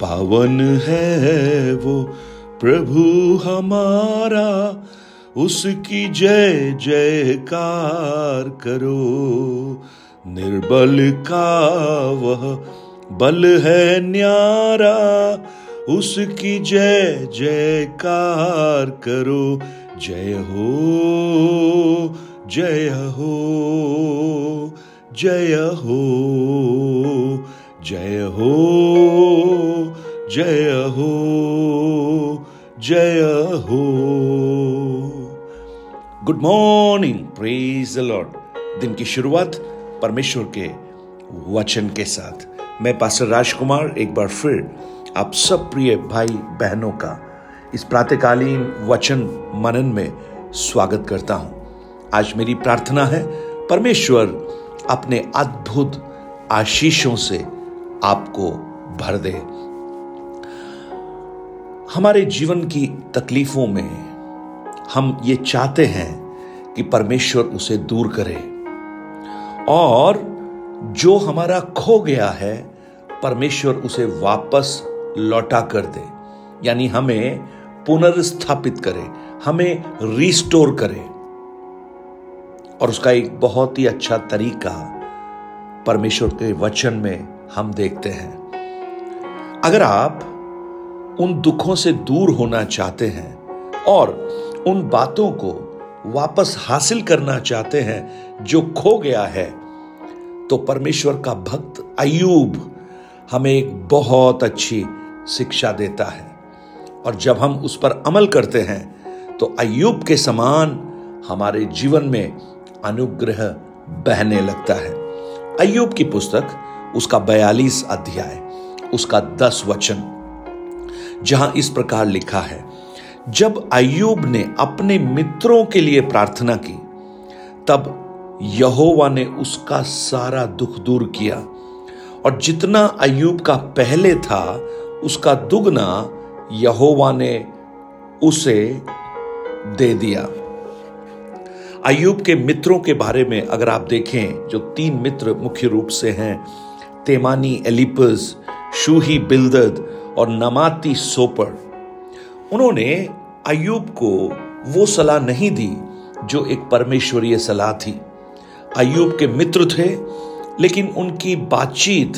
पावन है वो प्रभु हमारा, उसकी जय जयकार करो। निर्बल का वह बल है न्यारा, उसकी जय जयकार करो। जय हो जय हो जय हो जय हो। जय हो जय हो। गुड मॉर्निंग प्रेज लॉर्ड दिन की शुरुआत परमेश्वर के वचन के साथ। मैं पास्टर राजकुमार, एक बार फिर आप सब प्रिय भाई बहनों का इस प्रातकालीन वचन मनन में स्वागत करता हूँ। आज मेरी प्रार्थना है, परमेश्वर अपने अद्भुत आशीषों से आपको भर दे। हमारे जीवन की तकलीफों में हम ये चाहते हैं कि परमेश्वर उसे दूर करे। और जो हमारा खो गया है, परमेश्वर उसे वापस लौटा कर दे। यानी हमें पुनर्स्थापित करे, हमें रिस्टोर करे। और उसका एक बहुत ही अच्छा तरीका परमेश्वर के वचन में हम देखते हैं। अगर आप उन दुखों से दूर होना चाहते हैं और उन बातों को वापस हासिल करना चाहते हैं जो खो गया है। तो परमेश्वर का भक्त अयूब हमें एक बहुत अच्छी शिक्षा देता है। और जब हम उस पर अमल करते हैं तो अयूब के समान हमारे जीवन में अनुग्रह बहने लगता है। अयूब की पुस्तक, उसका बयालीस अध्याय, उसका दस वचन। जहाँ इस प्रकार लिखा है, जब अयूब ने अपने मित्रों के लिए प्रार्थना की, तब यहोवा ने उसका सारा दुख दूर किया, और जितना अयूब का पहले था, उसका दुगना यहोवा ने उसे दे दिया। अयूब के मित्रों के बारे में अगर आप देखें, जो तीन मित्र मुख्य रूप से हैं, तेमानी, एलिपस, शूही, बिल्दद और नमाती सोपर उन्होंने अयूब को वो सलाह नहीं दी जो एक परमेश्वरीय सलाह थी। अयूब के मित्र थे, लेकिन उनकी बातचीत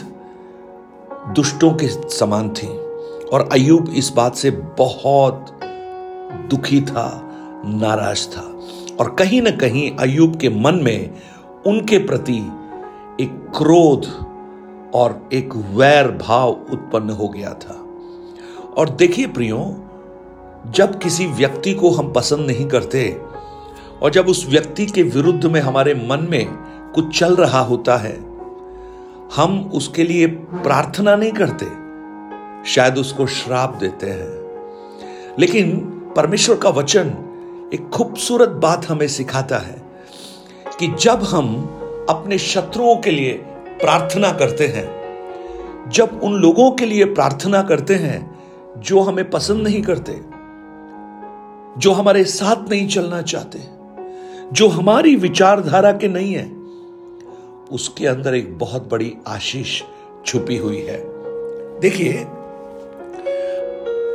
दुष्टों के समान थी और अयूब इस बात से बहुत दुखी था, नाराज़ था। और कहीं ना कहीं अयूब के मन में उनके प्रति एक क्रोध और एक वैर भाव उत्पन्न हो गया था। और देखिए प्रियो, जब किसी व्यक्ति को हम पसंद नहीं करते और जब उस व्यक्ति के विरुद्ध में हमारे मन में कुछ चल रहा होता है, हम उसके लिए प्रार्थना नहीं करते। शायद उसको श्राप देते हैं। लेकिन परमेश्वर का वचन एक खूबसूरत बात हमें सिखाता है कि जब हम अपने शत्रुओं के लिए प्रार्थना करते हैं, जब उन लोगों के लिए प्रार्थना करते हैं जो हमें पसंद नहीं करते, जो हमारे साथ नहीं चलना चाहते, जो हमारी विचारधारा के नहीं है, उसके अंदर एक बहुत बड़ी आशीष छुपी हुई है। देखिए,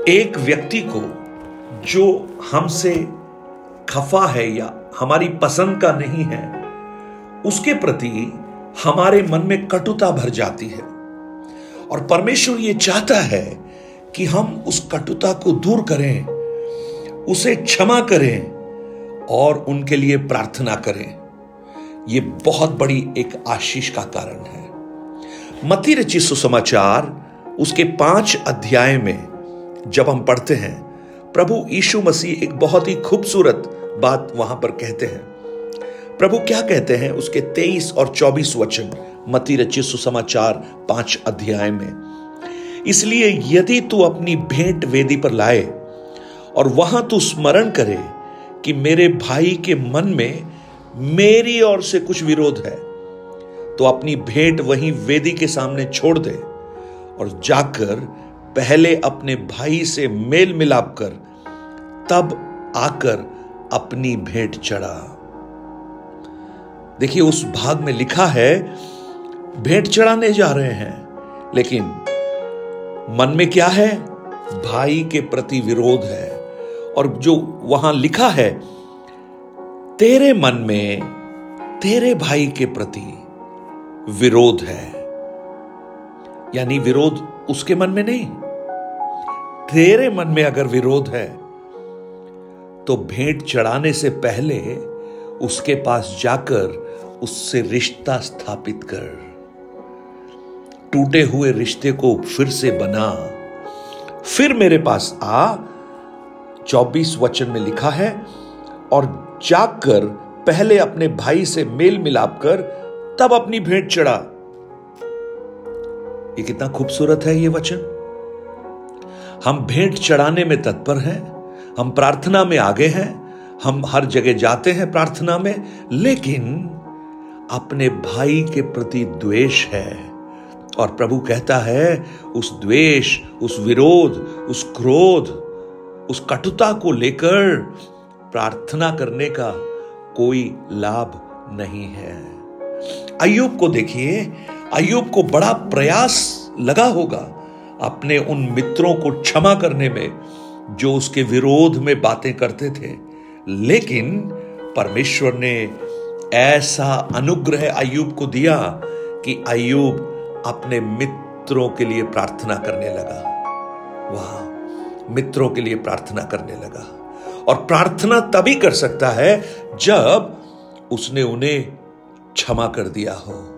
एक व्यक्ति को जो हमसे खफा है या हमारी पसंद का नहीं है, उसके प्रति हमारे मन में कटुता भर जाती है। और परमेश्वर ये चाहता है कि हम उस कटुता को दूर करें, उसे क्षमा करें और उनके लिए प्रार्थना करें। यह बहुत बड़ी एक आशीष का कारण है। मती रची सुसमाचार, उसके पाँच अध्याय में जब हम पढ़ते हैं, प्रभु यीशु मसीह एक बहुत ही खूबसूरत बात वहाँ पर कहते हैं। प्रभु क्या कहते हैं? उसके तेईस और चौबीस वचन मती रची सुसमाचार पाँच अध्याय में। इसलिए यदि तू अपनी भेंट वेदी पर लाए और वहाँ तू स्मरण करे कि मेरे भाई के मन में मेरी ओर से कुछ विरोध है तो अपनी भेंट वहीं वेदी के सामने छोड़ दे और जाकर पहले अपने भाई से मेल मिलाप कर, तब आकर अपनी भेंट चढ़ा। देखिए, उस भाग में लिखा है, भेंट चढ़ाने जा रहे हैं, लेकिन मन में क्या है? भाई के प्रति विरोध है। और जो वहाँ लिखा है, तेरे मन में, तेरे भाई के प्रति विरोध है। यानी विरोध उसके मन में नहीं। तेरे मन में अगर विरोध है तो भेंट चढ़ाने से पहले उसके पास जाकर उससे रिश्ता स्थापित कर। टूटे हुए रिश्ते को फिर से बना। फिर मेरे पास आ, चौबीस वचन में लिखा है, और जाकर पहले अपने भाई से मेल मिलाप कर, तब अपनी भेंट चढ़ा। ये कितना खूबसूरत है ये वचन। हम भेंट चढ़ाने में तत्पर हैं, हम प्रार्थना में आगे हैं, हम हर जगह जाते हैं प्रार्थना में, लेकिन अपने भाई के प्रति द्वेष है। और प्रभु कहता है, उस द्वेष, उस विरोध, उस क्रोध, उस कटुता को लेकर प्रार्थना करने का कोई लाभ नहीं है। अयुब को देखिए अयुब को बड़ा प्रयास लगा होगा अपने उन मित्रों को क्षमा करने में जो उसके विरोध में बातें करते थे। लेकिन परमेश्वर ने ऐसा अनुग्रह अयुब को दिया कि अयुब अपने मित्रों के लिए प्रार्थना करने लगा। वाह, मित्रों के लिए प्रार्थना करने लगा। और प्रार्थना तभी कर सकता है जब उसने उन्हें क्षमा कर दिया हो।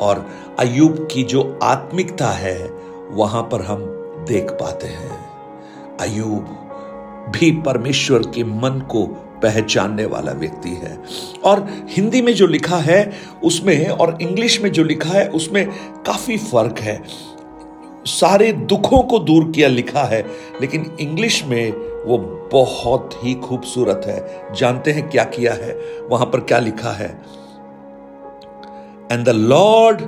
और अयुब की जो आत्मिकता है, वहाँ पर हम देख पाते हैं। अयुब भी परमेश्वर के मन को पहचानने वाला व्यक्ति है। और हिंदी में जो लिखा है, उसमें और इंग्लिश में जो लिखा है, उसमें काफ़ी फ़र्क है। सारे दुखों को दूर किया लिखा है, लेकिन इंग्लिश में वो बहुत ही खूबसूरत है। जानते हैं क्या किया है? वहाँ पर क्या लिखा है? And the Lord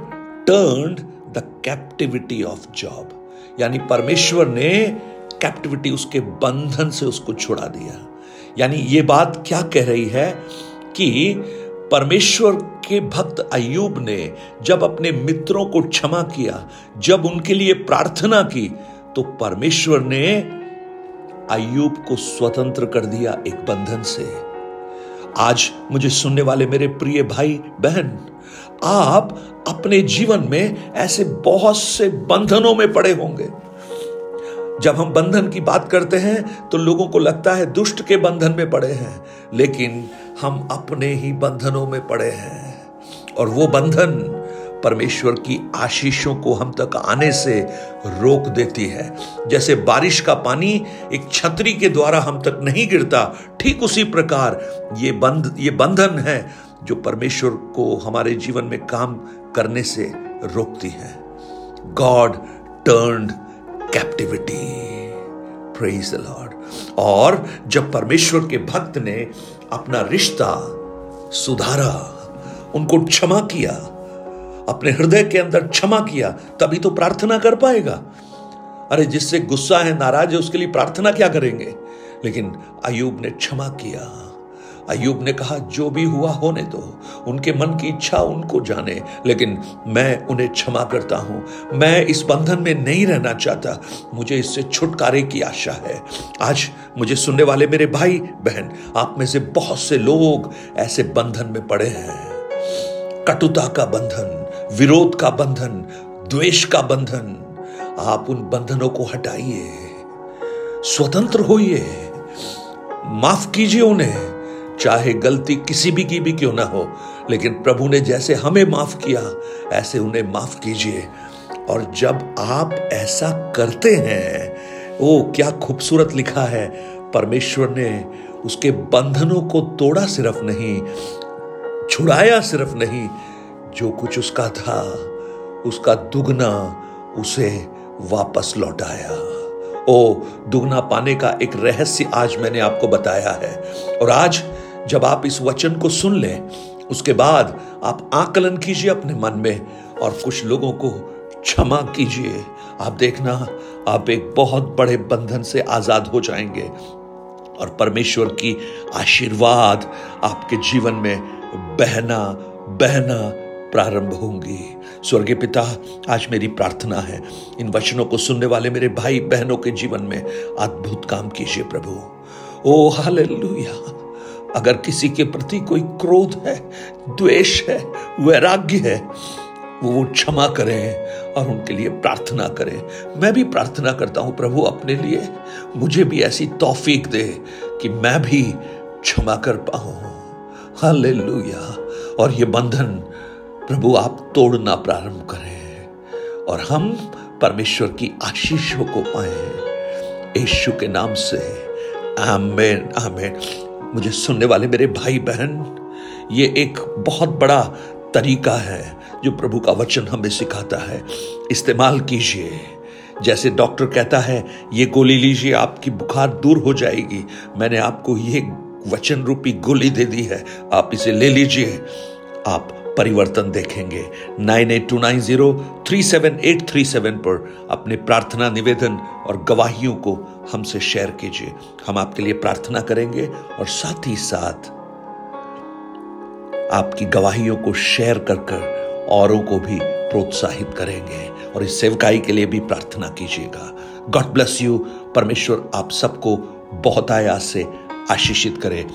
turn the captivity of Job यानी परमेश्वर ने कैप्टिविटी उसके बंधन से उसको छुड़ा दिया। यानी ये बात क्या कह रही है कि परमेश्वर के भक्त अयूब ने जब अपने मित्रों को क्षमा किया, जब उनके लिए प्रार्थना की तो परमेश्वर ने अयूब को स्वतंत्र कर दिया एक बंधन से। आज मुझे सुनने वाले मेरे प्रिय भाई, बहन, आप अपने जीवन में ऐसे बहुत से बंधनों में पड़े होंगे। जब हम बंधन की बात करते हैं तो लोगों को लगता है दुष्ट के बंधन में पड़े हैं, लेकिन हम अपने ही बंधनों में पड़े हैं। और वो बंधन परमेश्वर की आशीषों को हम तक आने से रोक देती है। जैसे बारिश का पानी एक छतरी के द्वारा हम तक नहीं गिरता, ठीक उसी प्रकार ये बंध, ये बंधन है जो परमेश्वर को हमारे जीवन में काम करने से रोकती है। God turned captivity praise the Lord और जब परमेश्वर के भक्त ने अपना रिश्ता सुधारा, उनको क्षमा किया, अपने हृदय के अंदर क्षमा किया, तभी तो प्रार्थना कर पाएगा। अरे, जिससे गुस्सा है, नाराज़ है, उसके लिए प्रार्थना क्या करेंगे? लेकिन अयूब ने क्षमा किया। अयुब ने कहा, जो भी हुआ होने दो। उनके मन की इच्छा उनको जाने, लेकिन मैं उन्हें क्षमा करता हूँ। मैं इस बंधन में नहीं रहना चाहता। मुझे इससे छुटकारे की आशा है। आज मुझे सुनने वाले मेरे भाई, बहन, आप में से बहुत से लोग ऐसे बंधन में पड़े हैं। कटुता का बंधन, विरोध का बंधन, द्वेष का बंधन, आप उन बंधनों को हटाइए। स्वतंत्र होइए। माफ़ कीजिए उन्हें। चाहे गलती किसी भी की भी क्यों ना हो, लेकिन प्रभु ने जैसे हमें माफ़ किया, ऐसे उन्हें माफ़ कीजिए। और जब आप ऐसा करते हैं, ओ, क्या खूबसूरत लिखा है, परमेश्वर ने उसके बंधनों को तोड़ा सिर्फ़ नहीं, छुड़ाया सिर्फ़ नहीं, जो कुछ उसका था, उसका दुगना उसे वापस लौटाया। ओ, दुगना पाने का एक रहस्य आज मैंने आपको बताया है। और आज जब आप इस वचन को सुन लें, उसके बाद आप आकलन कीजिए अपने मन में और कुछ लोगों को क्षमा कीजिए। आप देखना, आप एक बहुत बड़े बंधन से आज़ाद हो जाएँगे और परमेश्वर की आशीर्वाद आपके जीवन में बहना बहना प्रारंभ होंगी। स्वर्गीय पिता, आज मेरी प्रार्थना है, इन वचनों को सुनने वाले मेरे भाई बहनों के जीवन में अद्भुत काम कीजिए प्रभु। ओ हालेलुया! अगर किसी के प्रति कोई क्रोध है, द्वेष है, वैराग्य है, वो वो क्षमा करें और उनके लिए प्रार्थना करें। मैं भी प्रार्थना करता हूँ, प्रभु, अपने लिए। मुझे भी ऐसी तौफीक दे कि मैं भी क्षमा कर पाऊँ। हालेलुया। और ये बंधन, प्रभु, आप तोड़ना प्रारंभ करें और हम परमेश्वर की आशीषों को पाए। यीशु के नाम से। आमेन आमेन। मुझे सुनने वाले मेरे भाई बहन, ये एक बहुत बड़ा तरीका है जो प्रभु का वचन हमें सिखाता है। इस्तेमाल कीजिए। जैसे डॉक्टर कहता है, ये गोली लीजिए, आपकी बुखार दूर हो जाएगी। मैंने आपको ये वचन रूपी गोली दे दी है, आप इसे ले लीजिए। आप परिवर्तन देखेंगे। Nine eight two nine zero three seven eight three seven पर अपने प्रार्थना निवेदन और गवाहियों को हमसे शेयर कीजिए। हम आपके लिए प्रार्थना करेंगे और साथ ही साथ आपकी गवाहियों को शेयर कर कर औरों को भी प्रोत्साहित करेंगे और इस सेवकाई के लिए भी प्रार्थना कीजिएगा। God bless you. परमेश्वर आप सबको बहुत आयास से आशीषित करे।